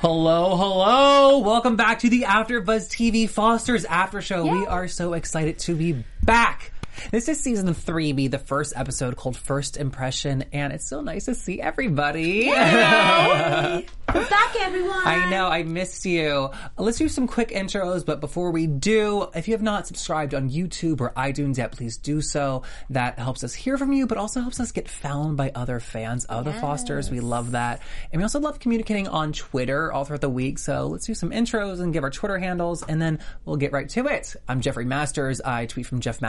Hello, hello. Welcome back to the AfterBuzz TV Foster's After Show. We are so excited to be back. This is season three, be the first episode called First Impression, and it's so nice to see everybody. Back, everyone. I know, I missed you. Let's do some quick intros, but before we do, if you have not subscribed on YouTube or iTunes yet, please do so. That helps us hear from you, but also helps us get found by other fans of the Fosters. We love that. And we also love communicating on Twitter all throughout the week. So let's do some intros and give our Twitter handles, and then we'll get right to it. I'm Jeffrey Masters. I tweet from Jeff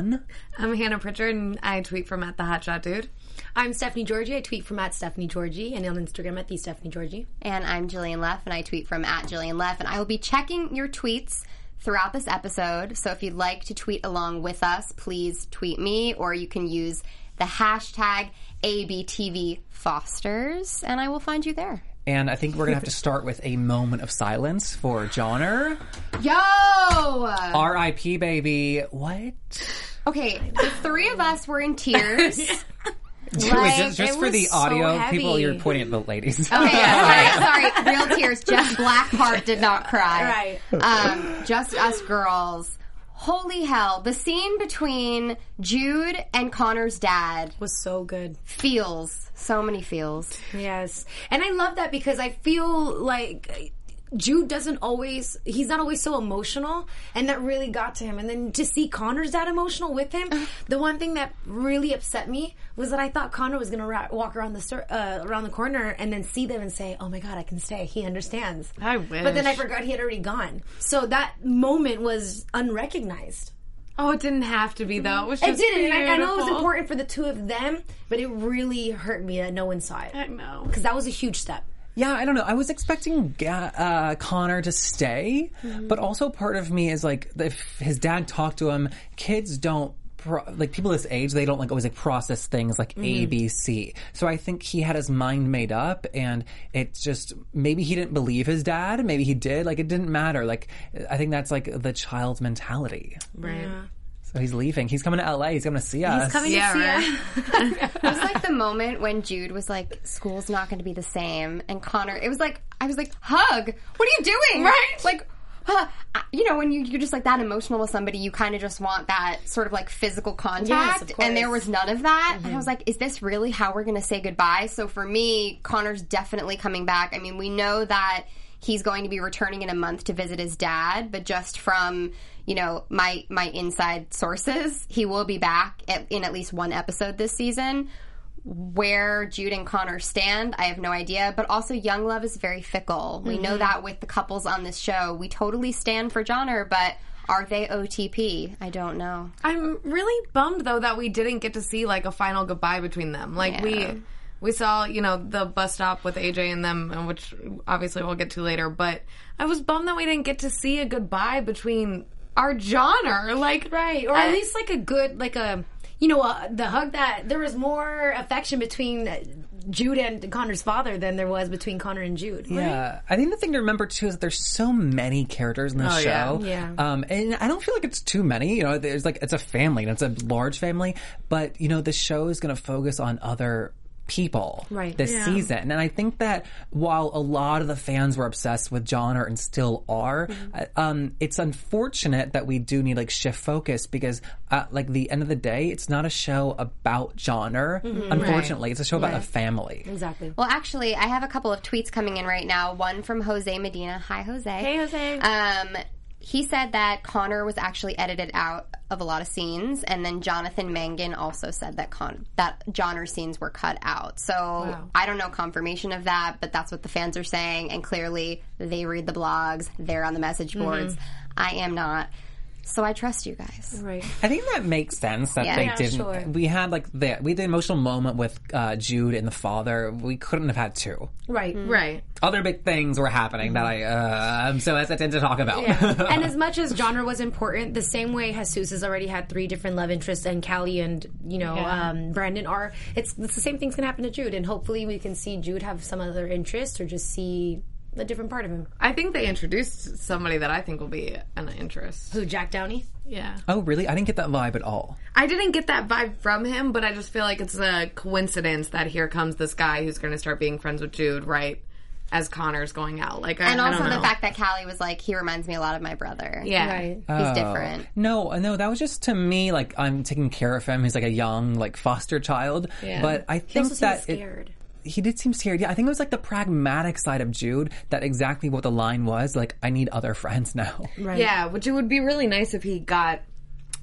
Masters1. I'm Hannah Prichard, and I tweet from at the Hotshot Dude. I'm Stephanie Giorgi. I tweet from at Stephanie Giorgi and on Instagram at the Stephanie Giorgi. And I'm Jillian Leff, and I tweet from at Jillian Leff. And I will be checking your tweets throughout this episode. So if you'd like to tweet along with us, please tweet me, or you can use the hashtag ABTVFosters, and I will find you there. And I think we're going to have to start with a moment of silence for Jonnor. Yo! R.I.P. baby. What? Okay, the three of us were in tears. Wait, Like, just just for the was so audio people, you're pointing at the ladies. Okay, yeah, sorry, sorry. Real tears. Just Blackheart did not cry. Right. Um, just us girls. Holy hell. The scene between Jude and Connor's dad Was so good. feels. So many feels. Yes. And I love that because I feel like Jude doesn't always, he's not always so emotional. And that really got to him. And then to see Connor's that emotional with him, the one thing that really upset me was that I thought Connor was going to ra- walk around the uh, around the corner and then see them and say, "Oh my God, I can stay." He understands. I wish. But then I forgot he had already gone. So that moment was unrecognized. Oh, it didn't have to be though. It was It didn't. I, I know it was important for the two of them, but it really hurt me that no one saw it. I know. Because that was a huge step. Yeah, I don't know. I was expecting Ga- uh, Connor to stay, but also part of me is like, if his dad talked to him, kids don't. Pro- like people this age, they don't like always like process things like A, B, C. So I think he had his mind made up, and it's just maybe he didn't believe his dad, maybe he did. Like it didn't matter. Like I think that's like the child's mentality. Right. So he's leaving. He's coming to LA. He's coming to see us. He's coming Yeah, to see right. us. It was like the moment when Jude was like, "School's not going to be the same," and Connor. It was like I was like, "Hug! What are you doing?" Right. Like. huh, You know, when you, you're just like that emotional with somebody, you kind of just want that sort of like physical contact. of and there was none of that. And I mm-hmm. was like, is this really how we're going to say goodbye? So for me, Connor's definitely coming back. I mean, we know that he's going to be returning in a month to visit his dad, but just from you know my my inside sources, he will be back at, in at least one episode this season. Where Jude and Connor stand, I have no idea. But also, young love is very fickle. We know mm-hmm. that with the couples on this show. We totally stand for Jonnor, but are they OTP? I don't know. I'm really bummed though that we didn't get to see like a final goodbye between them. Like Yeah. we we saw, you know, the bus stop with AJ and them, and which obviously we'll get to later. But I was bummed that we didn't get to see a goodbye between our Jonnor, Like Right. Or I- at least like a good, like a, you know, uh, the hug that there was more affection between uh, Jude and Connor's father than there was between Connor and Jude. Yeah, I think the thing to remember too is that there's so many characters in this Oh, yeah. show. Yeah. Um, and I don't feel like it's too many. You know, there's like it's a family and it's a large family, but you know, the show is going to focus on other people Right. this season. And I think that while a lot of the fans were obsessed with Jonnor and still are, Mm-hmm. uh, um, it's unfortunate that we do need like shift focus because at like the end of the day, it's not a show about Jonnor. Mm-hmm. Unfortunately, it's a show about a family. Exactly. Well, actually, I have a couple of tweets coming in right now. One from Jose Medina. Hi, Jose. Hey, Jose. Um, he said that Connor was actually edited out of a lot of scenes, and then Jonathan Mangan also said that Con- that Jonnor scenes were cut out. So I don't know confirmation of that, but that's what the fans are saying, and clearly they read the blogs, they're on the message boards. Mm-hmm. I am not. So I trust you guys. Right. I think that makes sense that Yeah. they Yeah, didn't. sure. We had like the we had the emotional moment with uh, Jude and the father. We couldn't have had two. Right. Right. Other big things were happening that I uh, I'm so hesitant to talk about. and as much as Jonnor was important, the same way Jesus has already had three different love interests, and Callie and you know um, Brandon are. It's, it's the same thing's gonna happen to Jude, and hopefully we can see Jude have some other interests or just see a different part of him. I think they introduced somebody that I think will be an interest. Who Jack Downey? Yeah. oh, really? I didn't get that vibe at all. I didn't get that vibe from him, but I just feel like it's a coincidence that here comes this guy who's going to start being friends with Jude right as Connor's going out. Like, I, And I also don't the fact that Callie was like, he reminds me a lot of my brother. yeah, Right. He's Oh. different. No, uh, no, that was just to me like I'm taking care of him. He's like a young like foster child. Yeah. But I He think also that seems it- scared. He did seem scared. Yeah, I think it was like the pragmatic side of Jude that exactly what the line was. Like, I need other friends now. right. yeah. Which it would be really nice if he got.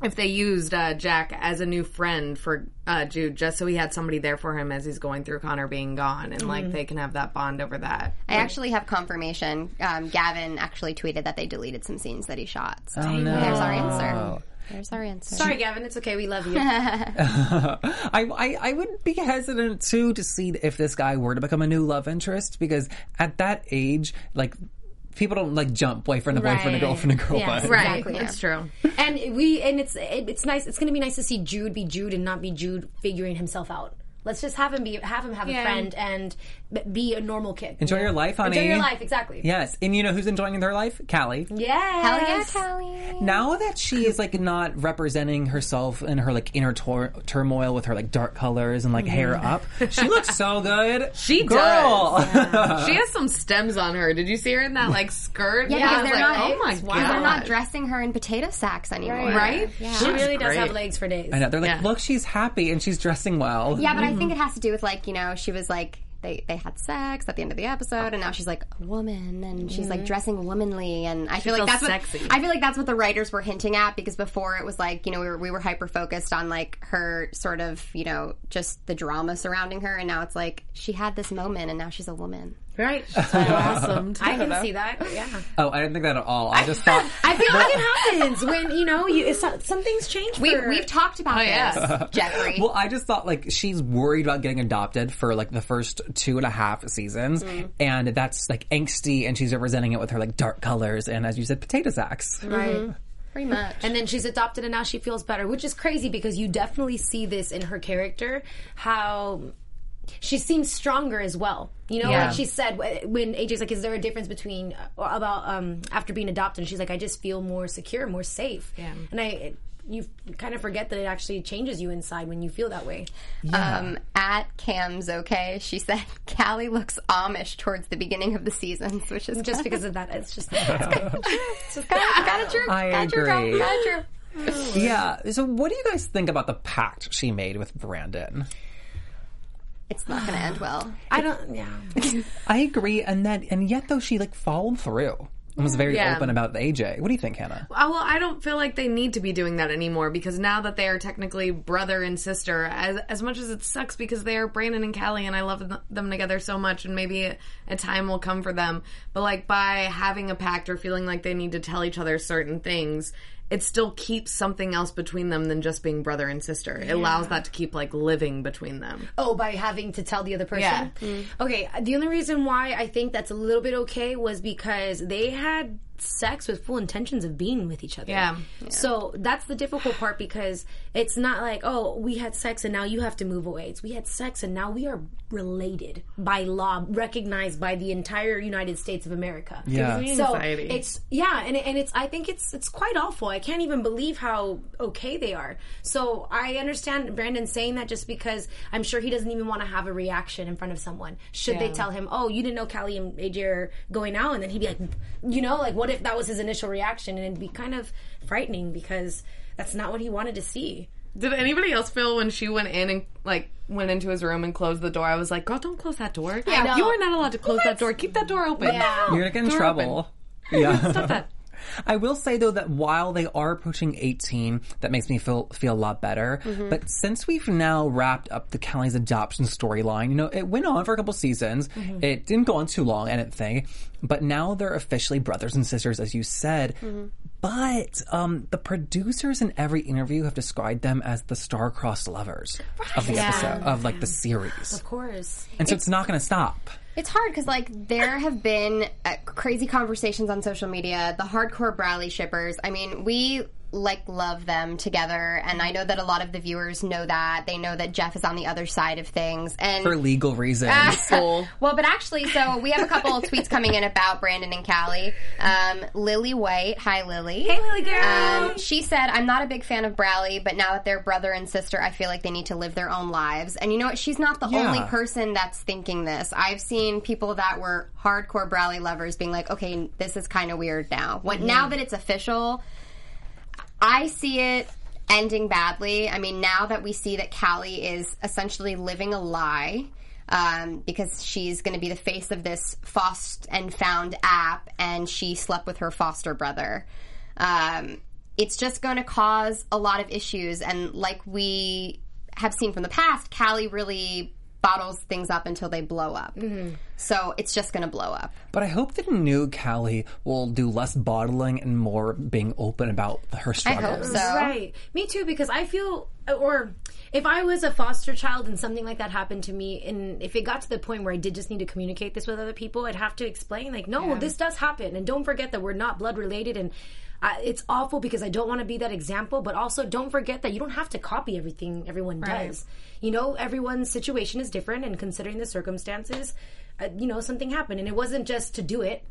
If they used uh, Jack as a new friend for uh, Jude, just so he had somebody there for him as he's going through Connor being gone, and like they can have that bond over that. I actually have confirmation. Um, Gavin actually tweeted that they deleted some scenes that he shot. So there's our answer. There's our answer. Sorry, Gavin. It's okay. We love you. I, I I would be hesitant too to see if this guy were to become a new love interest because at that age, like people don't like jump boyfriend to boyfriend to girlfriend to girlfriend. Yes. Right, Exactly, that's true. and we and it's it, it's nice. It's going to be nice to see Jude be Jude and not be Jude figuring himself out. Let's just have him be have him have a friend and be a normal kid. Enjoy you know? your life, honey. Enjoy your life, exactly. Yes, and you know who's enjoying their life? Callie. Yes. Hell yeah, Callie. Now that she is like not representing herself in her like inner tor- turmoil with her like dark colors and like hair up, mm. she looks so good. She Girl. she has some stems on her. Did you see her in that like skirt? Yeah, I because they're like, not. Oh my god! They're not dressing her in potato sacks anymore. Right? She really does have legs for days. I know they're like, Yeah. look, she's happy and she's dressing well. Yeah, but I think mm. it has to do with like you know she was like they they had sex at the end of the episode, and now she's like a woman, and she's like mm-hmm. dressing womanly, and I feel like that's sexy. what I feel like that's what the writers were hinting at because before it was like you know we were we were hyper focused on like her sort of you know just the drama surrounding her, and now it's like she had this moment, and now she's a woman. Right. awesome. I can see that. Yeah. Oh, I didn't think that at all. I just thought. I feel like it happens when you know you it's, some things change. We for- we've talked about oh, yeah. this, Jeffrey. Well, I just thought like she's worried about getting adopted for like the first two and a half seasons, mm-hmm. and that's like angsty, and she's representing it with her like dark colors and, as you said, potato sacks. right. Mm-hmm. Pretty much. And then she's adopted and now she feels better, which is crazy because you definitely see this in her character how she seems stronger as well. You know, Yeah. like she said wh- when AJ's like, "Is there a difference between uh, about um after being adopted?" And she's like, "I just feel more secure, more safe." Yeah. And I, you kind of forget that it actually changes you inside when you feel that way. Um, at Cam's okay, she said Callie looks Amish towards the beginning of the seasons, which is Just because of that, it's just got, got it true. I got it true, girl. agree. Got it true. Yeah. So, what do you guys think about the pact she made with Brandon? It's not going to end well. I don't. Yeah. I agree, and that, and yet though she like followed through and was very Yeah. open about the AJ. What do you think, Hannah? Uh, well, I don't feel like they need to be doing that anymore because now that they are technically brother and sister, as as much as it sucks because they are Brandon and Callie, and I love them together so much, and maybe a, a time will come for them. But like by having a pact or feeling like they need to tell each other certain things, it still keeps something else between them than just being brother and sister. It allows that to keep like living between them. Oh, by having to tell the other person? Yeah. Mm. Okay, the only reason why I think that's a little bit okay was because they had sex with full intentions of being with each other. Yeah. So that's the difficult part because it's not like, oh, we had sex and now you have to move away. It's we had sex and now we are related by law, recognized by the entire United States of America. Yeah. me So anxiety. it's yeah, and and it's I think it's it's quite awful. I can't even believe how okay they are. So I understand Brandon saying that just because I'm sure he doesn't even want to have a reaction in front of someone. Should they tell him, "Oh, you didn't know Callie and AJ are going out," and then he'd be like, you know, like what if that was his initial reaction, and it'd be kind of frightening because that's not what he wanted to see. Did anybody else feel when she went in and like went into his room and closed the door? I was like, "Girl, don't close that door. know. you are not allowed to close that door. Keep that door open." Yeah. You're gonna get in Door trouble. Yeah. Stop that. I will say though that while they are approaching 18, that makes me feel feel a lot better. Mm-hmm. But since we've now wrapped up the Callie's adoption storyline, you know, it went on for a couple seasons. Mm-hmm. It didn't go on too long, I didn't think. But now they're officially brothers and sisters, as you said. Mm-hmm. But um, the producers in every interview have described them as the star-crossed lovers of the episode of like the series, Of course. and so it's not going to stop. It's hard because like there have been uh, crazy conversations on social media. The hardcore Brallie shippers. I mean, we like love them together, and I know that a lot of the viewers know that. They know that Jeff is on the other side of things, and For legal reasons. well, but actually, so we have a couple of tweets coming in about Brandon and Callie. Um, Lily White, hi Lily. Hey Lily girl. Um, she said, "I'm not a big fan of Brallie, but now that they're brother and sister, I feel like they need to live their own lives." And you know what? She's not the Yeah. only person that's thinking this. I've seen people that were hardcore Brallie lovers being like, "Okay, this is kind of weird now." When now that it's official, I see it ending badly. I mean, now that we see that Callie is essentially living a lie. Um, because she's going to be the face of this Fost and Found app, and she slept with her foster brother. Um, it's just going to cause a lot of issues, and like we have seen from the past, Callie really bottles things up until they blow up. Mm-hmm. So it's just going to blow up. But I hope that new Callie will do less bottling and more being open about her I struggles. hope so. Right. Me too, because I feel, or if I was a foster child and something like that happened to me, and if it got to the point where I did just need to communicate this with other people, I'd have to explain, like, no, this does happen. And don't forget that we're not blood related. And uh, it's awful because I don't want to be that example, but also don't forget that you don't have to copy everything everyone does. You know, everyone's situation is different, and considering the circumstances, uh, you know, something happened. And it wasn't just to do it,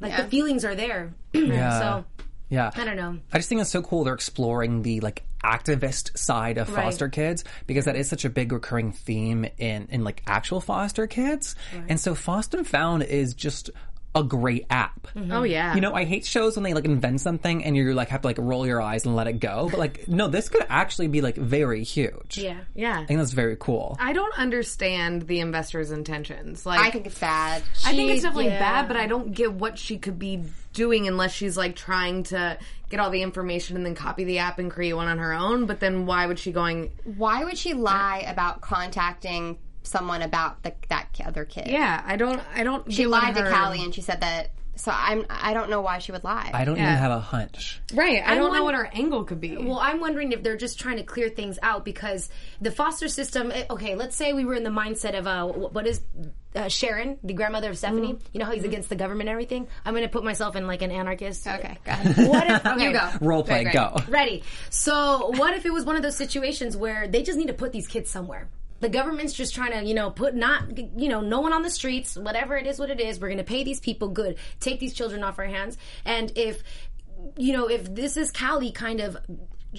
like, the feelings are there. Yeah. So, Yeah. I don't know. I just think it's so cool they're exploring the like activist side of Right. foster kids because that is such a big recurring theme in in like actual foster kids. And so Foster Found is just a great app. Mm-hmm. Oh yeah. You know, I hate shows when they like invent something and you like have to like roll your eyes and let it go. But like, no, this could actually be like very huge. Yeah. yeah. I think that's very cool. I don't understand the investor's intentions. Like I think it's bad. I think it's definitely yeah. bad, but I don't get what she could be doing unless she's like trying to get all the information and then copy the app and create one on her own. But then why would she going? Why would she lie about contacting someone about the, that other kid? Yeah, I don't. I don't. She get what lied to her- Callie and she said that. So I'm. I don't know why she would lie. I don't even have a hunch. Right. I don't know what her angle could be. Well, I'm wondering if they're just trying to clear things out because the foster system. eh, Okay, let's say we were in the mindset of uh, what is uh, Sharon, the grandmother of Stephanie. You know how he's against the government and everything. I'm going to put myself in like an anarchist. okay, go ahead. What if? Okay. you go. Role play, Great, go. Ready. So, what if it was one of those situations where they just need to put these kids somewhere? The government's just trying to, you know, put not, you know, no one on the streets, whatever it is, what it is. We're going to pay these people good, take these children off our hands. And if, you know, if this is Callie kind of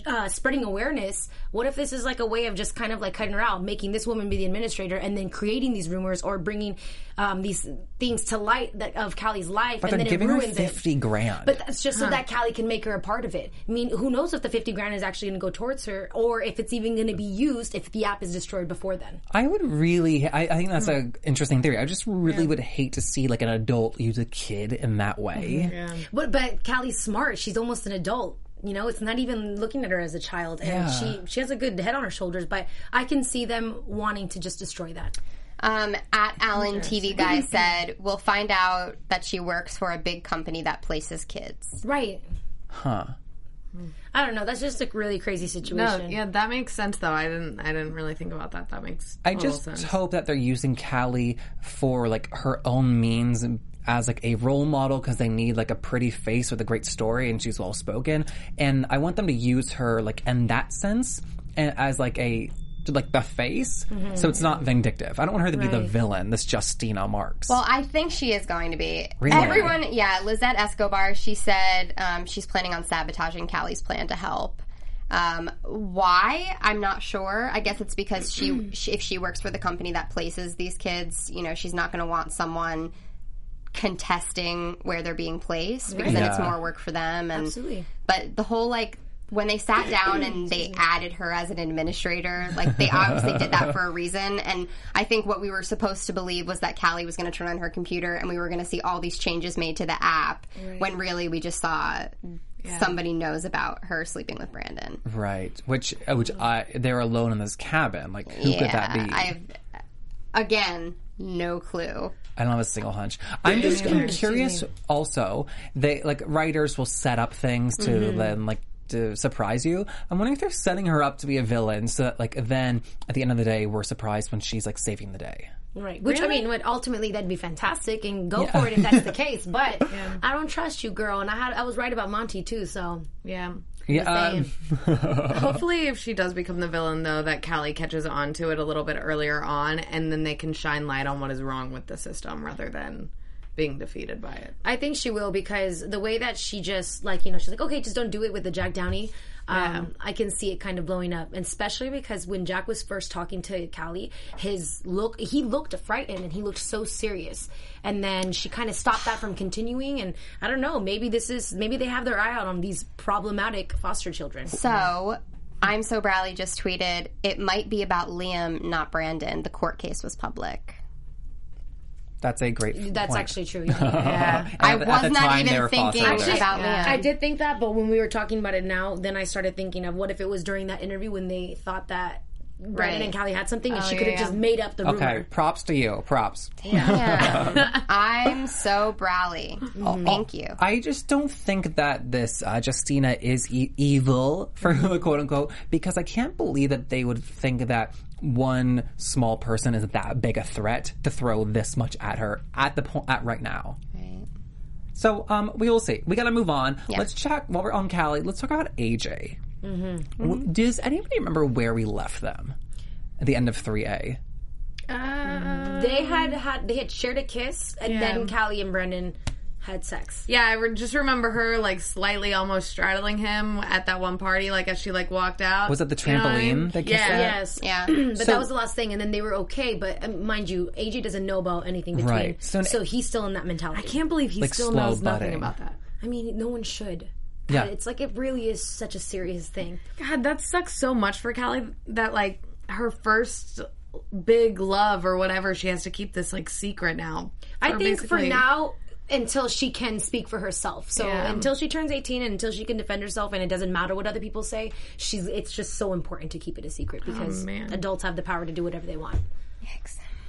uh, spreading awareness, what if this is like a way of just kind of like cutting her out, making this woman be the administrator, and then creating these rumors or bringing um, these things to light that, of Callie's life, But and they're then giving it her ruins it. 50 grand. But that's just so that Callie can make her a part of it. I mean, who knows if the 50 grand is actually going to go towards her or if it's even going to be used if the app is destroyed before then. I would really, I, I think that's Hmm. an interesting theory. I just really would hate to see like an adult use a kid in that way. Mm-hmm. But but Callie's smart. She's almost an adult. You know, it's not even looking at her as a child, and Yeah. she she has a good head on her shoulders. But I can see them wanting to just destroy that. Um, at Alan TV guy said, "We'll find out that she works for a big company that places kids." Right. Huh. I don't know. That's just a really crazy situation. no, yeah, that makes sense though. I didn't. I didn't really think about that. That makes. I just sense. hope that they're using Callie for like her own means and, as like a role model because they need like a pretty face with a great story and she's well spoken. And I want them to use her like in that sense a- as like a like the face, so it's not vindictive. I don't want her to be the villain. This Justina Marks. Well, I think she is going to be. Really? Everyone, yeah, Lizette Escobar, she said um, she's planning on sabotaging Callie's plan to help. Um, why? I'm not sure. I guess it's because she, she, if she works for the company that places these kids, you know, she's not going to want someone contesting where they're being placed because then it's more work for them. And, Absolutely. But the whole like when they sat down and they added her as an administrator, like they obviously did that for a reason. And I think what we were supposed to believe was that Callie was going to turn on her computer and we were going to see all these changes made to the app. When really we just saw somebody knows about her sleeping with Brandon. right, which uh, which I they're alone in this cabin. Like who could that be? I have again no clue. I don't have a single hunch. I'm just I'm curious. Also, they like writers will set up things to Mm-hmm. then like to surprise you. I'm wondering if they're setting her up to be a villain, so that like then at the end of the day we're surprised when she's like saving the day. Right. Which I mean, would ultimately that'd be fantastic, and go for it if that's the case. But I don't trust you, girl. And I had I was right about Monty too. So Yeah. Yeah, um, Hopefully, if she does become the villain, though, that Callie catches on to it a little bit earlier on, and then they can shine light on what is wrong with the system rather than being defeated by it. I think she will because the way that she just like you know she's like okay just don't do it with the Jack Downey. Um, I can see it kind of blowing up, and especially because when Jack was first talking to Callie, his look he looked frightened and he looked so serious, and then she kind of stopped that from continuing. And I don't know, maybe this is maybe they have their eye out on these problematic foster children. So I'm so Brallie just tweeted it might be about Liam, not Brandon. The court case was public. That's a great. That's point. actually true. Yeah. I was not time, even thinking foster about brothers. Liam. I did think that, but when we were talking about it now, then I started thinking of what if it was during that interview when they thought that Brandon Right. and Callie had something and she could have yeah. just made up the rumor. Okay, props to you. Props. Yeah. I'm so Brallie. Thank you. I just don't think that this uh, Justina is e- evil for quote unquote because I can't believe that they would think that one small person is that big a threat to throw this much at her at the point at right now. Right. So um, we will see. We got to move on. Let's check while we're on Callie. Let's talk about AJ. W- Does anybody remember where we left them at the end of three A? They had had they had shared a kiss, and then Callie and Brandon had sex. Yeah, I re- just remember her like slightly almost straddling him at that one party, like as she like walked out. Was it the You know what I mean? trampoline they kissed yeah. at? Yes, Yeah. but So- that was the last thing, and then they were okay. But um, mind you, AJ doesn't know about anything between, Right. So- so, he's still in that mentality. I can't believe he Like still slow knows nothing about that. I mean, no one should. Yeah. It's like it really is such a serious thing. God, that sucks so much for Callie that like her first big love or whatever, she has to keep this like secret now. I Or think for now, until she can speak for herself. So Yeah. until she turns 18 and until she can defend herself and it doesn't matter what other people say, she's it's just so important to keep it a secret because man. adults have the power to do whatever they want.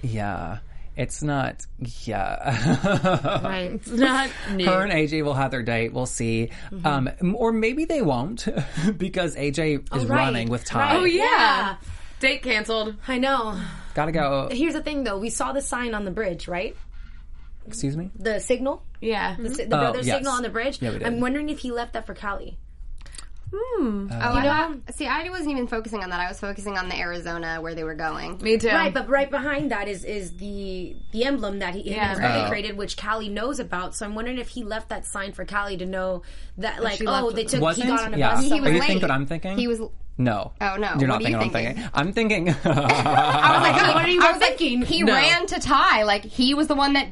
Yeah. It's not. Yeah. Right. It's not new. Her and AJ will have their date. We'll see. Um, or maybe they won't because AJ is right. running with Ty. Right. Oh yeah. Yeah. Date canceled. I know. Gotta go. Here's the thing though. We saw the sign on the bridge, right? Excuse me? The signal, Yeah. the, si- the oh, brother's yes. signal on the bridge. Yeah, we did. I'm wondering if he left that for Callie. Hmm. Uh, oh, I thought, see, I wasn't even focusing on that. I was focusing on the Arizona where they were going. Me too. Right, but right behind that is is the the emblem that he, he Yeah. has brother Oh. created, which Callie knows about. So I'm wondering if he left that sign for Callie to know that, like, she oh, left they with took Wasn't? he got on a yeah. bus. He was Are you late. thinking what I'm thinking? He was. No. Oh, no. You're not What are thinking you what I'm thinking? thinking. I'm thinking. I was like, what are you I was like, thinking? he No. ran to Ty. Like he was the one that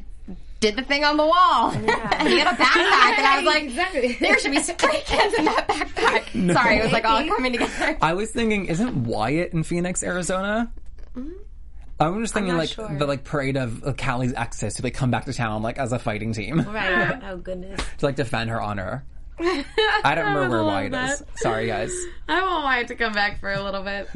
did the thing on the wall. and he had a backpack, and I was like, Exactly. there should be stray cans in that backpack. Sorry, it was like all coming together. I was thinking, isn't Wyatt in Phoenix, Arizona? I'm just thinking not like sure. the like parade of uh, Callie's exes who like come back to town like as a fighting team Right. Oh goodness. to like defend her honor. I don't remember where love Wyatt is. Sorry, guys. I want Wyatt to come back for a little bit.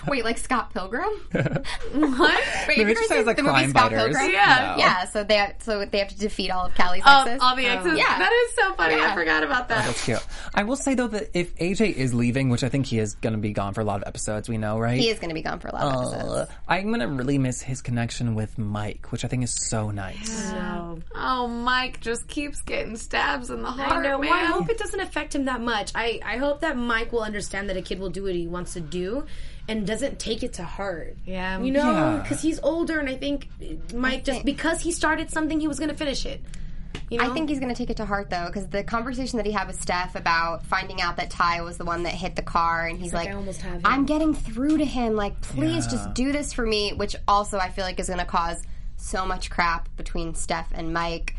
Wait, like Scott Pilgrim? what? Wait, No, have it you ever just seen sounds like the movie crime Scott fighters. Pilgrim? Yeah. No. Yeah, so they have, so they have to defeat all of Callie's Oh, exes. all the exes. Yeah. That is so funny. I forgot about that. That's cute. I will say though that if AJ is leaving, which I think he is going to be gone for a lot of episodes, we know, right? he is going to be gone for a lot of Uh, episodes. I'm going to really miss his connection with Mike, which I think is so nice. Oh, Mike just keeps getting stabs in the heart. I know. man. Well, I hope it doesn't affect him that much. I, I hope that Mike will understand that a kid will do what he wants to do and doesn't take it to heart. Yeah. You know, Yeah. because he's older, and I think Mike just think- because he started something, he was going to finish it. You know? I think he's going to take it to heart though, because the conversation that he had with Steph about finding out that Ty was the one that hit the car, and he's like, like, I almost have I'm getting through to him. Like, please Yeah. just do this for me." Which also I feel like is going to cause so much crap between Steph and Mike,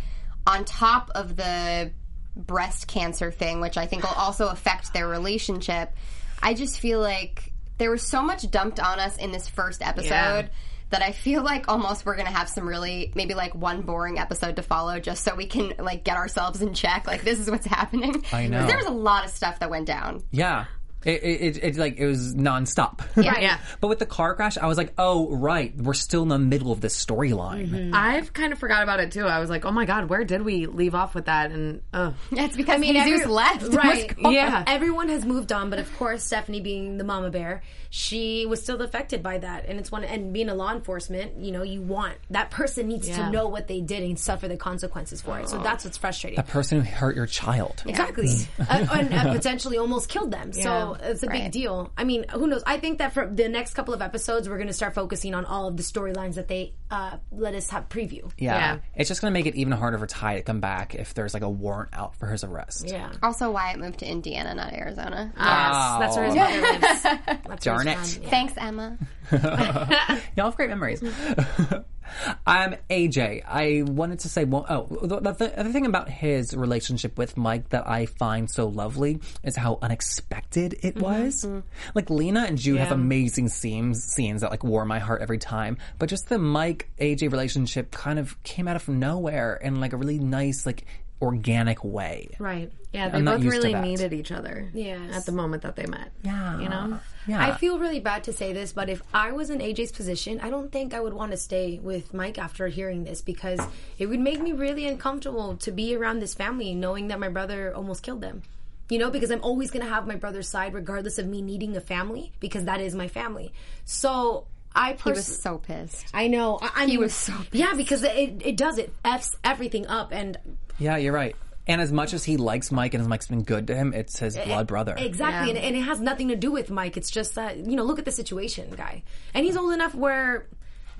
on top of the breast cancer thing, which I think will also affect their relationship. I just feel like there was so much dumped on us in this first episode Yeah. that I feel like almost we're gonna have some really maybe like one boring episode to follow just so we can like get ourselves in check. Like this is what's happening. I know. There was a lot of stuff that went down. Yeah. It, it, it, it like it was nonstop. Yeah. Yeah. But with the car crash, I was like, oh right, we're still in the middle of this storyline. Mm-hmm. I've kind of forgot about it too. I was like, oh my god, where did we leave off with that? And uh, It's because mean, Jesus every- left. Right. yeah, Everyone has moved on, but of course, Stephanie being the mama bear, she was still affected by that. And it's one, and being a law enforcement, you know, you want that person needs Yeah. to know what they did and suffer the consequences for it. So that's what's frustrating. The person who hurt your child. Exactly. uh, and uh, potentially almost killed them. So It's a big deal. I mean, who knows? I think that for the next couple of episodes, we're going to start focusing on all of the storylines that they uh, let us have preview. Yeah. Yeah. It's just going to make it even harder for Ty to come back if there's like a warrant out for his arrest. Yeah. Also, Wyatt moved to Indiana, not Arizona. Yes, that's where his mother lives. That's where Darn he's it. from. Yeah. Thanks, Emma. Y'all have great memories. I'm AJ. I wanted to say, well, oh, the, the, the other thing about his relationship with Mike that I find so lovely is how unexpected it was. Like Lena and Jude have amazing scenes, scenes that like warm my heart every time, but just the Mike AJ relationship kind of came out of nowhere in like a really nice, like organic way. Right. yeah, they I'm both really needed each other. Yes. at the moment that they met. Yeah. you know. Yeah. I feel really bad to say this, but if I was in AJ's position, I don't think I would want to stay with Mike after hearing this because it would make me really uncomfortable to be around this family knowing that my brother almost killed them. You know, because I'm always going to have my brother's side regardless of me needing a family because that is my family. So I He was so pissed. I know. I, I He mean, was so yeah, because it it does it f's everything up, and Yeah, you're right. And as much as he likes Mike and as Mike's been good to him, it's his eh, blood brother. Exactly, and, and it has nothing to do with Mike. It's just that you know, look at the situation, guy, and he's old enough where.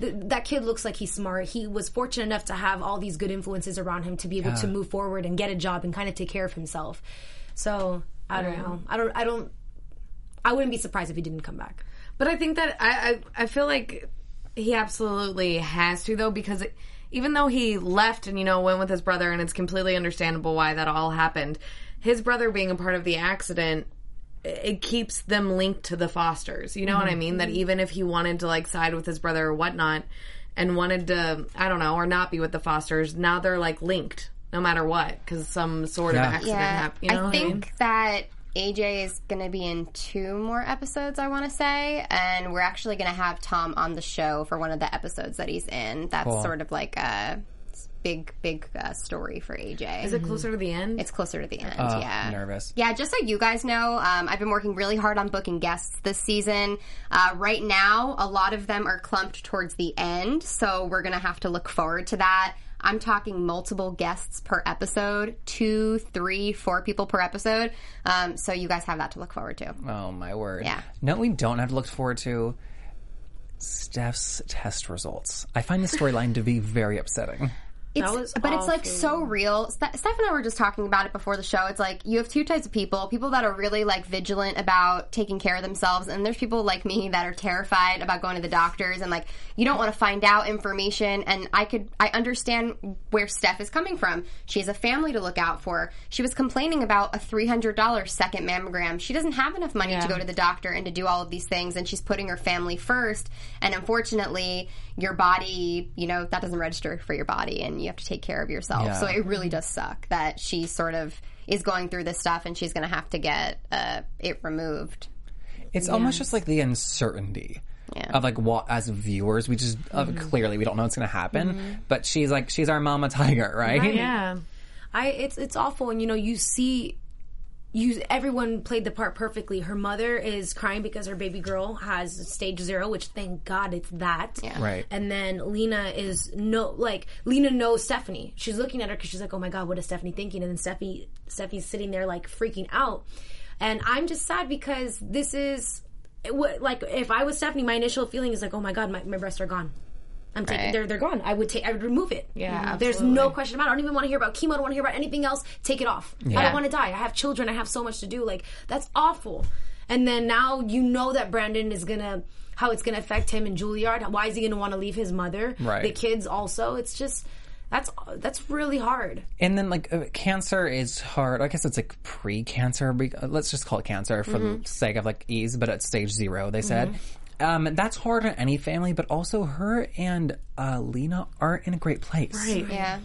th- That kid looks like he's smart. He was fortunate enough to have all these good influences around him to be able to move forward and get a job and kind of take care of himself. So I don't know. I don't. I don't. I wouldn't be surprised if he didn't come back. But I think that I, I I feel like he absolutely has to though because it, even though he left and you know went with his brother and it's completely understandable why that all happened, his brother being a part of the accident it keeps them linked to the Fosters. You know what I mm-hmm. mean? That even if he wanted to like side with his brother or whatnot and wanted to I don't know or not be with the Fosters, now they're like linked no matter what because some sort Yeah. of accident Yeah, happened. You know I what think I mean? that AJ is going to be in two more episodes, I want to say, and we're actually going to have Tom on the show for one of the episodes that he's in. That's Cool. sort of like a big, big uh, story for AJ. Is it closer to the end? It's closer to the end, Uh, yeah. Nervous. Yeah, just so you guys know, um, I've been working really hard on booking guests this season. Uh, right now, a lot of them are clumped towards the end, so we're going to have to look forward to that. I'm talking multiple guests per episode, two, three, four people per episode. Um, so you guys have that to look forward to. Oh my word. Yeah. No, we don't have to look forward to Steph's test results. I find the storyline to be very upsetting. It's, but it's like so real. Ste- Steph and I were just talking about it before the show. It's like you have two types of people: people that are really like vigilant about taking care of themselves, and there's people like me that are terrified about going to the doctors and like you don't want to find out information. And I could, I understand where Steph is coming from. She has a family to look out for. She was complaining about a three hundred dollars second mammogram. She doesn't have enough money to go to the doctor and to do all of these things, and she's putting her family first. And unfortunately, your body, you know, that doesn't register for your body, and you have to take care of yourself. Yeah. So it really does suck that she sort of is going through this stuff and she's going to have to get uh, it removed. It's almost just like the uncertainty. Yeah. Of like what as viewers we just uh, clearly we don't know what's gonna happen, but she's like she's our mama tiger, right? Yeah. I it's it's awful, and you know you see. You, everyone played the part perfectly. Her mother is crying because her baby girl has stage zero, which thank God it's that. Right. And then Lena is no like Lena knows Stephanie. She's looking at her because she's like, "Oh my God, what is Stephanie thinking?" And then Stephanie Stephanie's sitting there like freaking out. And I'm just sad because this is it would- like if I was Stephanie, my initial feeling is like, "Oh my God, my, my breasts are gone." I'm taking Right. they're they're gone. I would take I would remove it. Yeah, mm-hmm. There's no question about it. I don't even want to hear about chemo. I don't want to hear about anything else. Take it off. Yeah. I don't want to die. I have children. I have so much to do. Like that's awful. And then now you know that Brandon is gonna how it's gonna affect him and Juilliard. Why is he gonna want to leave his mother? Right. The kids also. It's just that's that's really hard. And then like uh, cancer is hard. I guess it's like pre-cancer. Let's just call it cancer for mm-hmm. the sake of like ease, but at stage zero, they said. Mm-hmm. Um, that's hard on any family, but also her and uh, Lena aren't in a great place. Right. Yeah.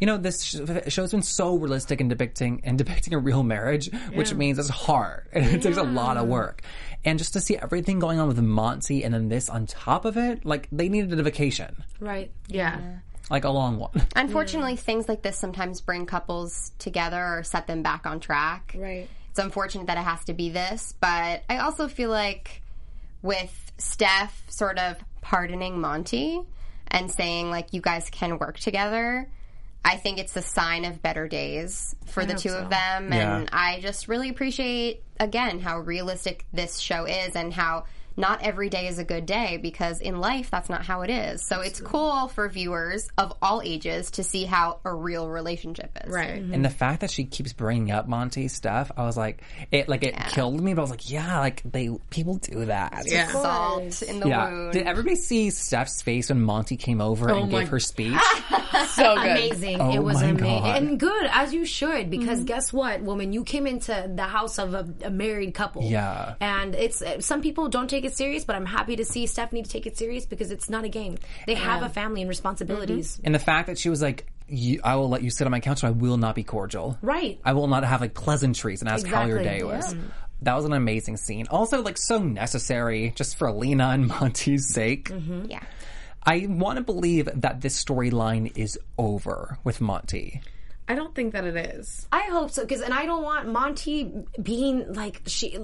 You know, this sh- show's been so realistic in depicting and depicting a real marriage, which means it's hard and it takes a lot of work. And just to see everything going on with Monty and then this on top of it, like they needed a vacation, Right. Yeah. like a long one. Unfortunately, things like this sometimes bring couples together or set them back on track. Right. It's unfortunate that it has to be this, but I also feel like with Steph sort of pardoning Monty and saying like you guys can work together, I think it's a sign of better days for the two of them Yeah. and I just really appreciate again how realistic this show is and how not every day is a good day because in life that's not how it is. So it's cool for viewers of all ages to see how a real relationship is. Right. Mm-hmm. And the fact that she keeps bringing up Monty's stuff, I was like, it like it killed me. But I was like, yeah, like they people do that. Yeah. Salt in the Yeah. wound. Did everybody see Steph's face when Monty came over and my- gave her speech? So good. Amazing. Oh it was amazing. God. And good, as you should, because mm-hmm. guess what, woman? You came into the house of a, a married couple. Yeah. And it's some people don't take it serious, but I'm happy to see Stephanie take it serious because it's not a game. They have a family and responsibilities. Mm-hmm. and the fact that she was like, you, "I will let you sit on my couch, and I will not be cordial. Right. I will not have like pleasantries and ask how your day was." Yeah. That was an amazing scene. Also, like so necessary just for Lena and Monty's sake. Mm-hmm. yeah. I want to believe that this storyline is over with Monty. I don't think that it is. I hope so because, and I don't want Monty being like she,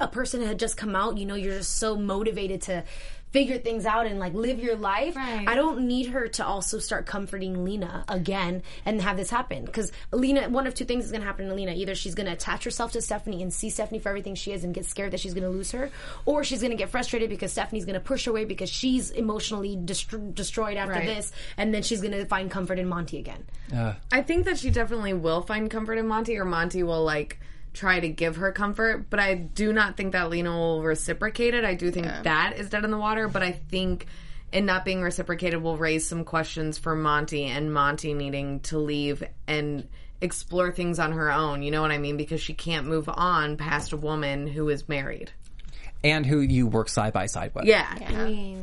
a person that had just come out. You know, you're just so motivated to figure things out and like live your life. Right. I don't need her to also start comforting Lena again and have this happen because Lena, one of two things is going to happen to Lena: either she's going to attach herself to Stephanie and see Stephanie for everything she is and get scared that she's going to lose her, or she's going to get frustrated because Stephanie's going to push her away because she's emotionally destro- destroyed after Right. this, and then she's going to find comfort in Monty again. Uh. I think that she definitely will find comfort in Monty, or Monty will like try to give her comfort. But I do not think that Lena will reciprocate it. I do think that is dead in the water. But I think it not being reciprocated will raise some questions for Monty and Monty needing to leave and explore things on her own. You know what I mean? Because she can't move on past a woman who is married. And who you work side by side with. Yeah. I,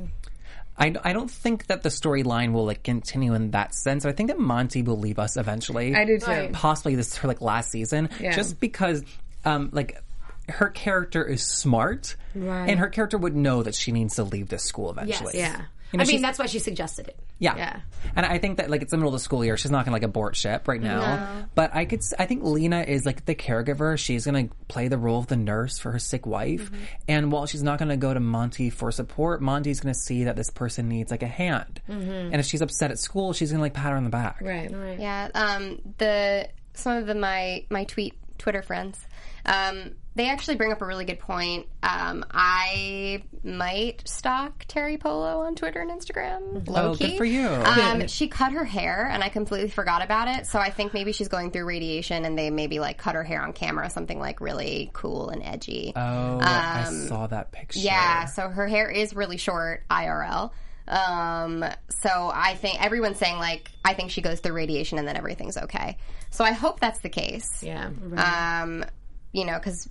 I I don't think that the storyline will like continue in that sense. I think that Monty will leave us eventually. I do too. Possibly this her like last season, Yeah. just because um like her character is smart, Right. and her character would know that she needs to leave this school eventually. Yeah. You know, I mean, that's why she suggested it. Yeah. Yeah. And I think that like it's the middle of the school year. She's not gonna like abort ship right now. But I could s- I think Lena is like the caregiver. She's gonna play the role of the nurse for her sick wife. And while she's not gonna go to Monty for support, Monty's gonna see that this person needs like a hand. And if she's upset at school, she's gonna like pat her on the back. Right. Right. Yeah, um, the some of the my my tweet Twitter friends, um, they actually bring up a really good point. Um, I might stalk Teri Polo on Twitter and Instagram. Oh, Low good for you. Um, she cut her hair, and I completely forgot about it. So I think maybe she's going through radiation, and they maybe like cut her hair on camera, something like really cool and edgy. Oh, I saw that picture. Yeah, so her hair is really short IRL. Um, so I think everyone's saying like I think she goes through radiation and then everything's okay. So I hope that's the case. Yeah. Um, you know, because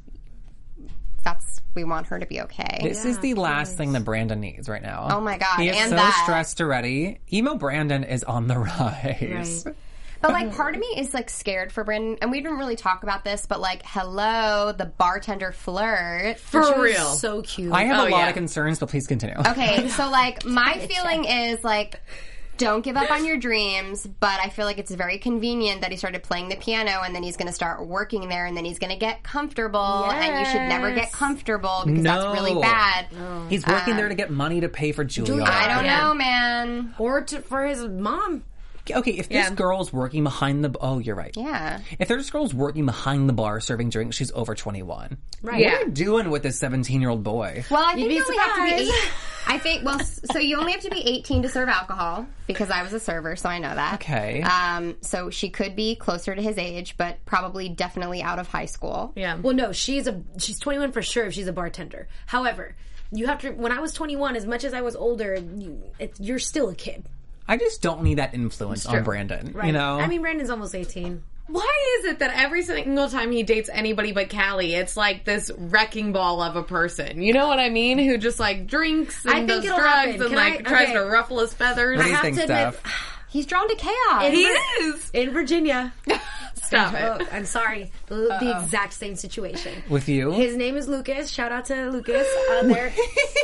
that's we want her to be okay. This is the last thing that Brandon needs right now. Oh my God, He is and so that. stressed already. Emo Brandon is on the rise. But like, part of me is like scared for Brandon, and we didn't really talk about this, but like, hello, the bartender flirt. For real. So cute. I have Oh, a lot yeah. of concerns, but please continue. Okay, so like, my feeling is like. Don't give up on your dreams, but I feel like it's very convenient that he started playing the piano and then he's going to start working there and then he's going to get comfortable and you should never get comfortable because that's really No. bad. He's working there to um, get money to pay for Juilliard. I don't Yeah. know, man. or to, for his mom. Okay, if this Yeah. girl's working behind the oh, you're right. Yeah. If this girl's working behind the bar serving drinks, she's over 21. Right. Yeah. What are you doing with this 17 year old boy? Well, I think be you only have to be eight. I think well, so you only have to be 18 to serve alcohol because I was a server, so I know that. Okay. Um, so she could be closer to his age, but probably definitely out of high school. Yeah. Well, no, she's a she's 21 for sure if she's a bartender. However, you have to. When I was 21, as much as I was older, you, it, you're still a kid. I just don't need that influence on Brandon. You know? I mean, Brandon's almost 18. Why is it that every single time he dates anybody but Callie, it's like this wrecking ball of a person? You know what I mean? Who just like drinks and I think does drugs happen. and Can like I- tries okay. to ruffle his feathers. what do you have think, to admit- Steph? He's drawn to chaos. He is. In Virginia. Stop Oh, it. I'm sorry. The, the exact same situation. With you? His name is Lucas. Shout out to Lucas out uh, there.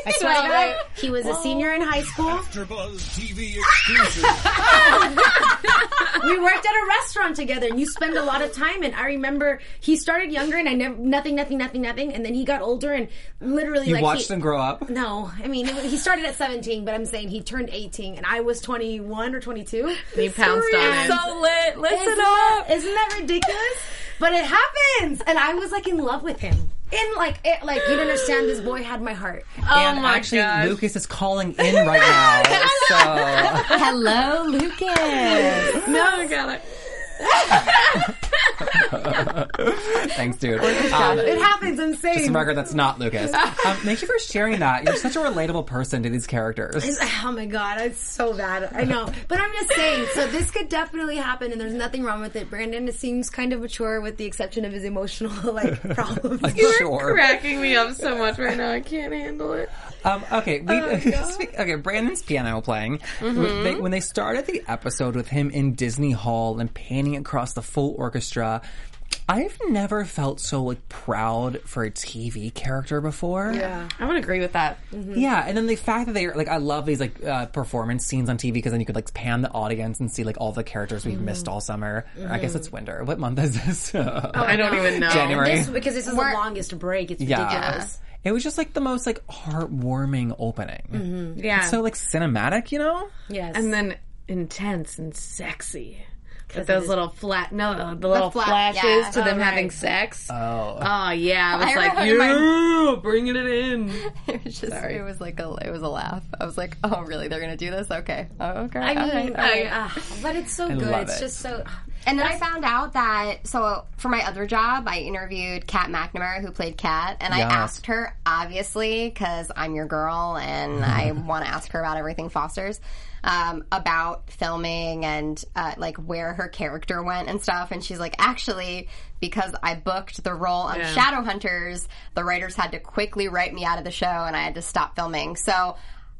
I swear to God, he was a senior in high school. AfterBuzz TV exclusive. we worked at a restaurant together and you spend a lot of time and I remember he started younger and I never nothing nothing nothing nothing and then he got older and literally you like watched he, him grow up? no I mean it, he started at 17 but I'm saying he turned 18 and I was 21 or 22 He pounced on him. so lit listen up. isn't that, isn't that ridiculous but it happens and I was like in love with him in like it, like you don't understand this boy had my heart and oh my actually, gosh. Lucas is calling in right now. so, Hello, Lucas. No, I got it. thanks, dude. Um, it happens I'm saying just a record that's not Lucas. Um, thank you for sharing that. You're such a relatable person to these characters. Oh my god, it's so bad. I know, but I'm just saying. So this could definitely happen, and there's nothing wrong with it. Brandon it seems kind of mature, with the exception of his emotional like problems. sure. Cracking me up so much right now. I can't handle it. Um, okay, we, Oh, speak- okay. Brandon's piano playing. Mm-hmm. They, when they started the episode with him in Disney Hall and panning across the full orchestra, I've never felt so like proud for a TV character before. yeah, I would agree with that. Yeah, and then the fact that they're like, I love these like uh, performance scenes on TV because then you could like pan the audience and see like all the characters we've Mm-hmm. missed all summer. Or I guess it's winter. What month is this? I don't even know. January. this, because this is We're- the longest break. It's yeah. ridiculous. It was just like the most like heartwarming opening. Mm-hmm. Yeah. So like cinematic, you know? Yes, and then intense and sexy. With those little flat, no, the little flat- flashes yeah. to them Oh, having sex. Oh. Oh yeah, I was I like, remember yeah, bringing it in. It was just, it was like a, it was a laugh. I was like, oh, really? They're gonna do this? Okay. Oh, okay. I mean, all right, all right. I- ah, but it's so good. love It's it. just so. And then I found out that so for my other job, I interviewed Kat McNamara, who played Kat, and I asked her, obviously, because I'm your girl and I want to ask her about everything Foster's, um, about filming and uh, like where her character went and stuff. And she's like, actually, because I booked the role of Shadowhunters, the writers had to quickly write me out of the show, and I had to stop filming. So.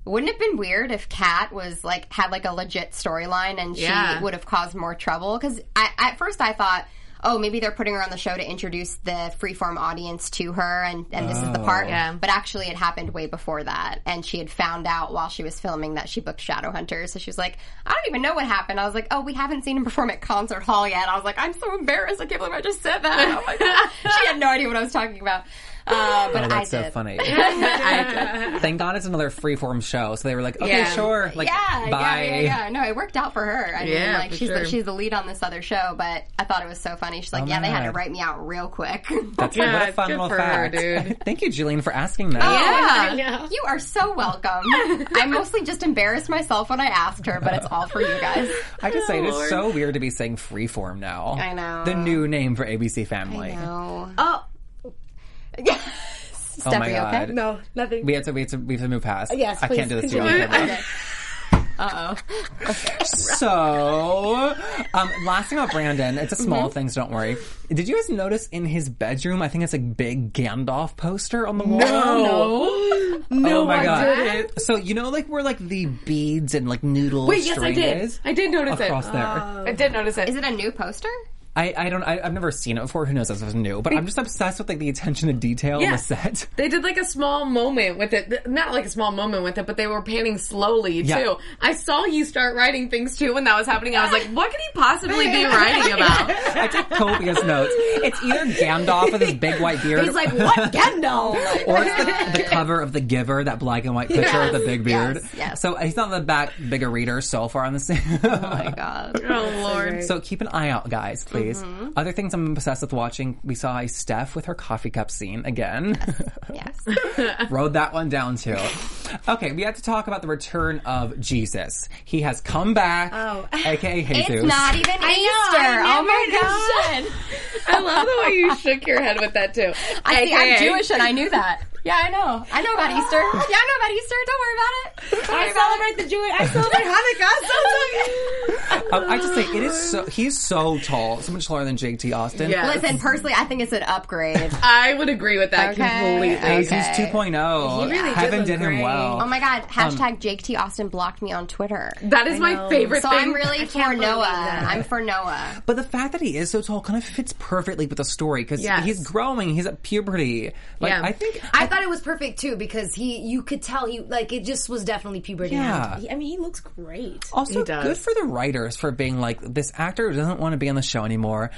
Wouldn't it have been weird if Kat was like had like a legit storyline and she Yeah. would have caused more trouble? Because at first I thought, oh, maybe they're putting her on the show to introduce the freeform audience to her, and, and this is the part. Oh. Yeah. But actually, it happened way before that, and she had found out while she was filming that she booked Shadowhunters. So she was like, I don't even know what happened. I was like, oh, we haven't seen him perform at Concert Hall yet. I was like, I'm so embarrassed. I can't believe I just said that. Oh my god, she had no idea what I was talking about. Uh, but Oh, I that's so funny. I did. Thank God it's another freeform show. So they were like, okay, Yeah. sure. Like, yeah, bye. yeah, yeah, yeah. No, it worked out for her. I mean, Yeah, like for she's sure. the, she's the lead on this other show, but I thought it was so funny. She's like, Oh yeah, my they had to write me out real quick. That's Yeah, what a fun little for her, fact. dude. Thank you, Jillian, for asking that. yeah, I know. you are so welcome. I mostly just embarrassed myself when I asked her, but it's all for you guys. I just say it is so weird to be saying freeform now. I know. The new name for ABC Family. No. Oh Oh my God. okay? no, nothing. We have to we have to we have to move past. Yes, I can't please do this to you. continue. on camera. So, um, last thing about Brandon, it's a small thing, so don't worry. Did you guys notice in his bedroom? I think it's a big Gandalf poster on the wall. No. No, oh my god! So you know, like where like the beads and like noodle Wait, yes, I string did. is I did notice across it. there. I did notice it. Is it a new poster? I, I don't I, I've never seen it before. Who knows if it was new? But I'm just obsessed with like the attention to detail on Yeah. the set. They did like a small moment with it. Not like a small moment with it, but they were panning slowly too. I saw you start writing things too when that was happening. I was like, what could he possibly be writing about? I took copious notes. It's either Gandalf with his big white beard, He's like, what Gandalf? or it's the, the cover of The Giver, that black and white picture with the big beard. yes, yes. So he's not the back bigger reader so far on the scene. Oh my god. Oh lord. So keep an eye out, guys, please. Mm-hmm. Other things I'm obsessed with watching. We saw Steph with her coffee cup scene again. Yes. Wrote that one down too. Okay, we have to talk about the return of Jesus. He has come back, Oh. aka Jesus. It's not even Easter. oh my god. I love the way you shook your head with that too. I see, I'm Jewish and I knew that. Yeah, I know. I know about Easter. Yeah, I know about Easter. Don't worry about it. I celebrate the Jewish. I celebrate Hanukkah. So Um, I just say it is so. He's so tall, so much taller than JT Austin. Yeah. Listen, personally, I think it's an upgrade. I would agree with that Okay. completely. Hey, he's 2.0. He really did Heaven look did him great. well. Oh my god, hashtag Jake T. Austin blocked me on Twitter. That is my know. favorite So thing. I'm really for Noah. that. I'm for Noah. But the fact that he is so tall kind of fits perfectly with the story because Yes. he's growing. He's at puberty. Like Yeah. I think. I thought it was perfect too because he, you could tell he like it just was definitely puberty. Yeah. He- I mean, he looks great. Also, He does. good for the writers for being like, this actor doesn't want to be on the show anymore.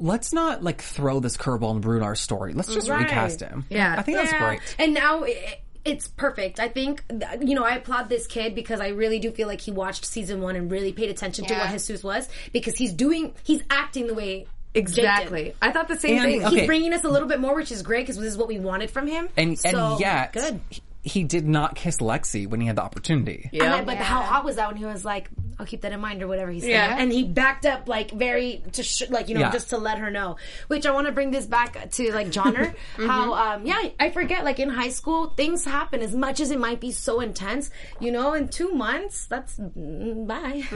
Let's not like throw this curveball and ruin our story. Let's just Right. recast him. Yeah. I think that's great. And now it, it's perfect. I think you know I applaud this kid because I really do feel like he watched season one and really paid attention to Yeah. what Jesus was because he's doing he's acting the way Jake did. Exactly. I thought the same And- thing. okay. He's bringing us a little bit more, which is great because this is what we wanted from him. And So, and yet, good. he- he did not kiss Lexi when he had the opportunity. And I- Yeah. but how hot was that when he was like, "I'll keep that in mind" or whatever he said, Yeah. and he backed up like very to sh- like you know Yeah. just to let her know. Which I want to bring this back to like Jonnor. How um yeah I forget like in high school things happen as much as it might be so intense. You know, in two months that's mm, bye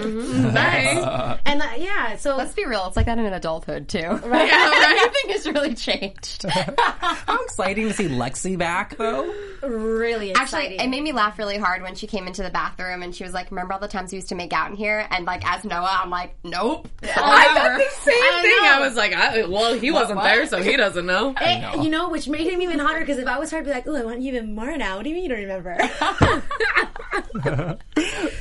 Bye. and uh, yeah so Let's be real, it's like that in adulthood too. Right. Yeah, right. Nothing has really changed. How exciting to see Lexi back, though. really Actually, it made me laugh really hard when she came into the bathroom and she was like, "Remember all the times we used to make out in here?" And like, as Noah, I'm like, "Nope." I thought the same I thing. know. I was like, I, well, he wasn't what? there, so he doesn't know. It- you know, which made him even hotter because if I was her, I'd be like, "Oh, I want you even more now." What do you mean you don't remember?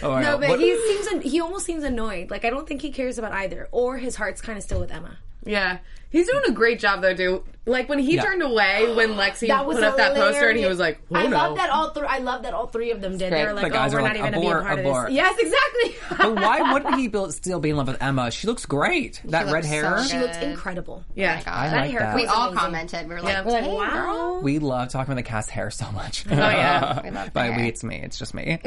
Oh, No, God. but What- he seems he almost seems annoyed. Like I don't think he cares about either, or his heart's kind of still with Emma. Yeah. He's doing a great job though, dude. Like when he Yeah. turned away when Lexi That was put up that poster and he hilarious. was like, "Oh I no." love that all three. I love that all three of them did. They great. were The like, guys "Oh, are we're like, not even going to be abort, a part abort. of this." Yes, exactly. But why wouldn't he be, still be in love with Emma? She looks great. That looks red hair. so she looks incredible. yeah. I That like haircut that. We all amazing. commented. We were like, Yeah. We're like, "Dang, wow. girl." We love talking about the cast hair so much. Oh yeah. We love the By hair. we, it's me. It's just me.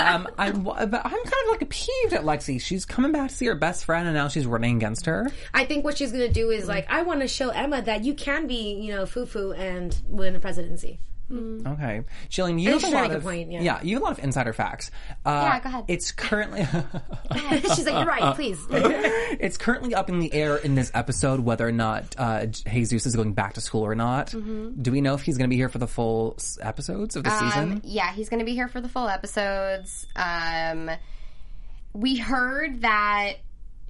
um, I, but I'm kind of like peeved at Lexi. She's coming back to see her best friend, and now she's running against her. I think what she's going to do is like, I want to show Emma that you can be, you know, foo foo and win the presidency. Okay, Jillian, you have a lot of get a point, yeah. you have a lot of insider facts. Uh, Yeah, go ahead. It's currently she's like, "You're right, please." it's currently up in the air in this episode whether or not uh, Jesus is going back to school or not. Mm-hmm. Do we know if he's going to be here for the full s- episodes of the season? Um, yeah, he's going to be here for the full episodes. Um, we heard that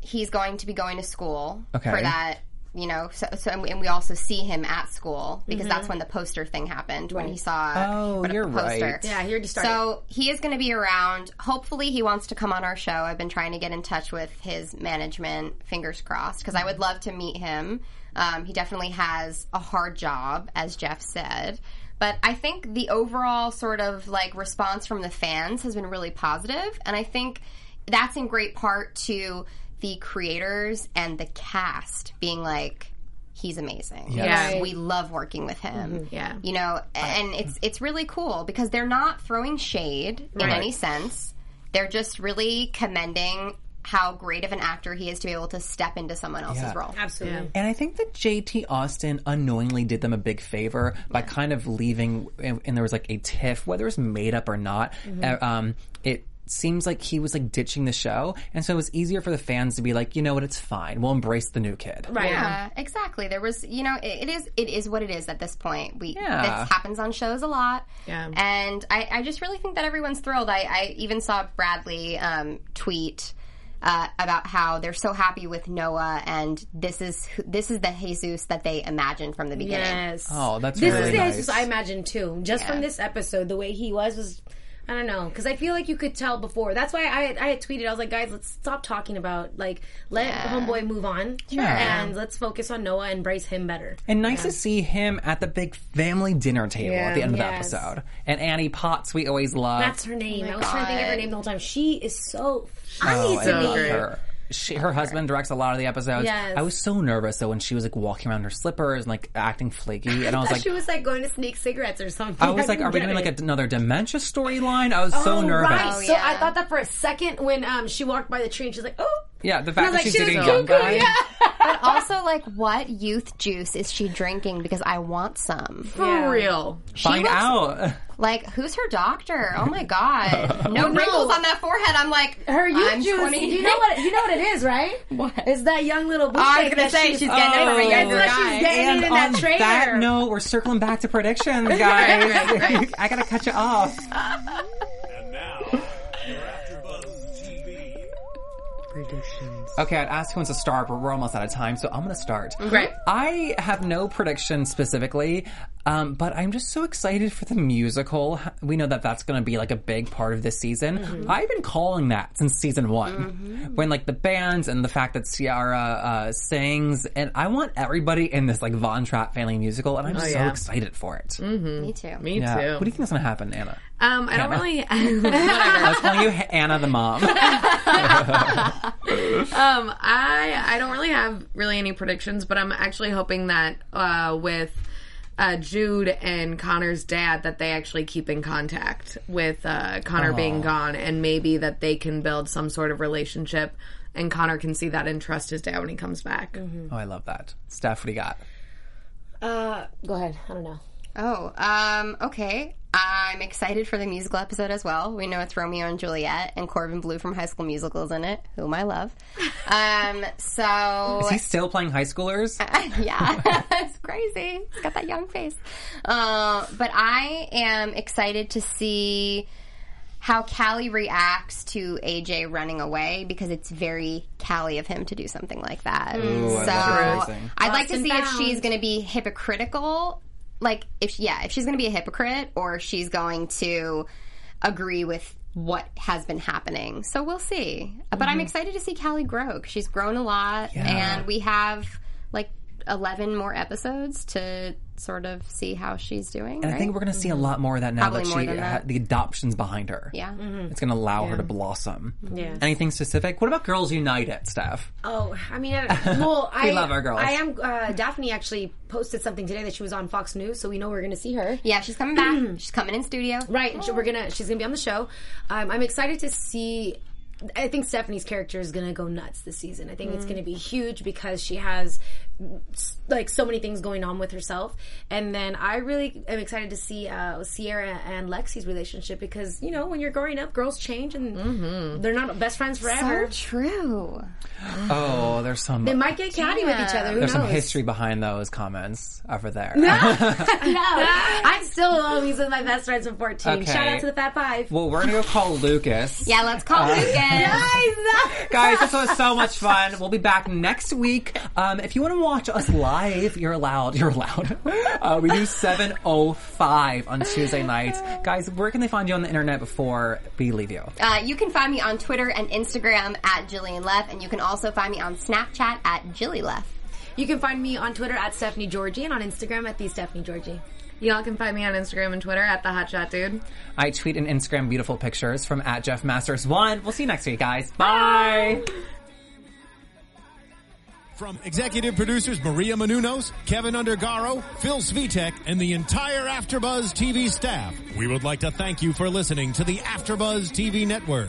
he's going to be going to school Okay. for that. You know, so, so and we also see him at school because Mm-hmm. that's when the poster thing happened when he saw. Oh, what you're poster. right. yeah, he already started. So he is going to be around. Hopefully, he wants to come on our show. I've been trying to get in touch with his management. Fingers crossed, because I would love to meet him. Um, he definitely has a hard job, as Jeff said. But I think the overall sort of like response from the fans has been really positive, and I think that's in great part to the creators and the cast being like, he's amazing. Yes. Yeah. we love working with him. Yeah. You know, and it's it's really cool because they're not throwing shade in Right. any sense. They're just really commending how great of an actor he is to be able to step into someone else's Yeah. role. Absolutely. And I think that JT Austin unknowingly did them a big favor by kind of leaving, and, and there was like a tiff, whether it's made up or not. Mm-hmm. uh, um, it seems like he was like ditching the show, and so it was easier for the fans to be like, you know what, it's fine. We'll embrace the new kid. Right. Yeah, exactly. There was, you know, it, it is it is what it is at this point. We Yeah. this happens on shows a lot. Yeah. and I, I just really think that everyone's thrilled. I, I even saw Bradley um, tweet. Uh, about how they're so happy with Noah, and this is this is the Jesus that they imagined from the beginning. Yes. Oh, that's this really is the nice. Jesus I imagine too. Just from this episode, the way he was was. I don't know because I feel like you could tell before. That's why I I had tweeted. I was like, guys, let's stop talking about like let homeboy move on, and let's focus on Noah and embrace him better. And nice to see him at the big family dinner table at the end of Yes. the episode. And Annie Potts, we always love. That's her name. Oh I was trying to think of her name the whole time. She is so Oh, funny I to love me. her. She, her husband directs a lot of the episodes. Yes. I was so nervous though when she was like walking around in her slippers and like acting flaky, and I was like, she was like going to sneak cigarettes or something. I was like, are we get doing like another dementia storyline? I was so Oh, nervous. Right. Oh, So I thought that for a second when um she walked by the tree and she's like, oh. Yeah, the fact that like, she's she was dating a cuckoo, young guy. yeah. But also, like, what youth juice is she drinking? Because I want some. For real. Find looks- out. Like, who's her doctor? Oh my god, oh, no wrinkles on that forehead. I'm like, Her youth I'm juice. 20. You know what? You know what it is, right? What? It's that young little. Oh, I was gonna say she's getting it Oh, from a younger that's what guy. she's getting And in that on trailer. that note, we're circling back to predictions, guys. I gotta cut you off. And now, your AfterBuzz TV. Okay, I'd ask who wants to start, but we're almost out of time, so I'm going to start. Great. I have no prediction specifically, um, but I'm just so excited for the musical. We know that that's going to be like a big part of this season. I've been calling that since season one, when like the bands and the fact that Cierra uh, sings, and I want everybody in this like Von Trapp family musical, and I'm so yeah. excited for it. Me too. Me Yeah. too. What do you think is going to happen, Anna? Um, I don't really. I was calling you Anna the mom. Um, I I don't really have really any predictions, but I'm actually hoping that uh, with uh, Jude and Connor's dad that they actually keep in contact with uh, Connor being gone, and maybe that they can build some sort of relationship, and Connor can see that and trust his dad when he comes back. oh, I love that. Steph, what do you got? Uh, go ahead. I don't know. Oh, um, okay. I'm excited for the musical episode as well. We know it's Romeo and Juliet, and Corbin Bleu from High School Musicals in it, whom I love. Um, so Is he still playing high schoolers? yeah, it's crazy. He's got that young face. Uh, but I am excited to see how Callie reacts to AJ running away because it's very Callie of him to do something like that. Ooh, so love her phrasing. I'd like to and see if she's going to be hypocritical. Like, if yeah, if she's going to be a hypocrite or she's going to agree with what has been happening. So we'll see. But I'm mm-hmm. excited to see Callie grow she's grown a lot, Yeah. and we have like 11 more episodes to sort of see how she's doing. And I think we're going to see a lot more of that now Probably that she than ha- that. the adoption's behind her. yeah. It's going to allow her to blossom. Yeah. Anything specific? What about Girls United, Steph? Oh, I mean, I, well, I love our girls. I am. Uh, Daphne actually posted something today that she was on Fox News, so we know we're going to see her. Yeah, she's coming back. she's coming in studio. Right, and she, we're gonna. She's gonna be on the show. Um, I'm excited to see. I think Stephanie's character is gonna go nuts this season. I think it's gonna be huge because she has like so many things going on with herself. And then I really am excited to see uh, Cierra and Lexi's relationship because you know when you're growing up, girls change and they're not best friends forever. So true. Oh, there's some they might get catty with each other. Who there's knows? some history behind those comments over there. no, no. I'm still always with my best friends from 14. Okay. Shout out to the Fat Five. well, we're going to go call Lucas. Yeah, let's call Uh, Lucas. Guys, this was so much fun. We'll be back next week. Um, if you want to watch us live, you're allowed. You're allowed. Uh, we do 7.05 on Tuesday nights. Guys, where can they find you on the internet before we leave you? Uh, you can find me on Twitter and Instagram at Jillian Leff, and you can also find me on Snapchat at Jilly Leff. You can find me on Twitter at Stephanie Giorgi and on Instagram at the Stephanie Giorgi. Y'all can find me on Instagram and Twitter at the Hotshot Dude. I tweet and Instagram beautiful pictures from at Jeff Masters one. We'll see you next week, guys. Bye. From executive producers Maria Menounos, Keven Undergaro, Phil Svitek, and the entire AfterBuzz TV staff, we would like to thank you for listening to the AfterBuzz TV network.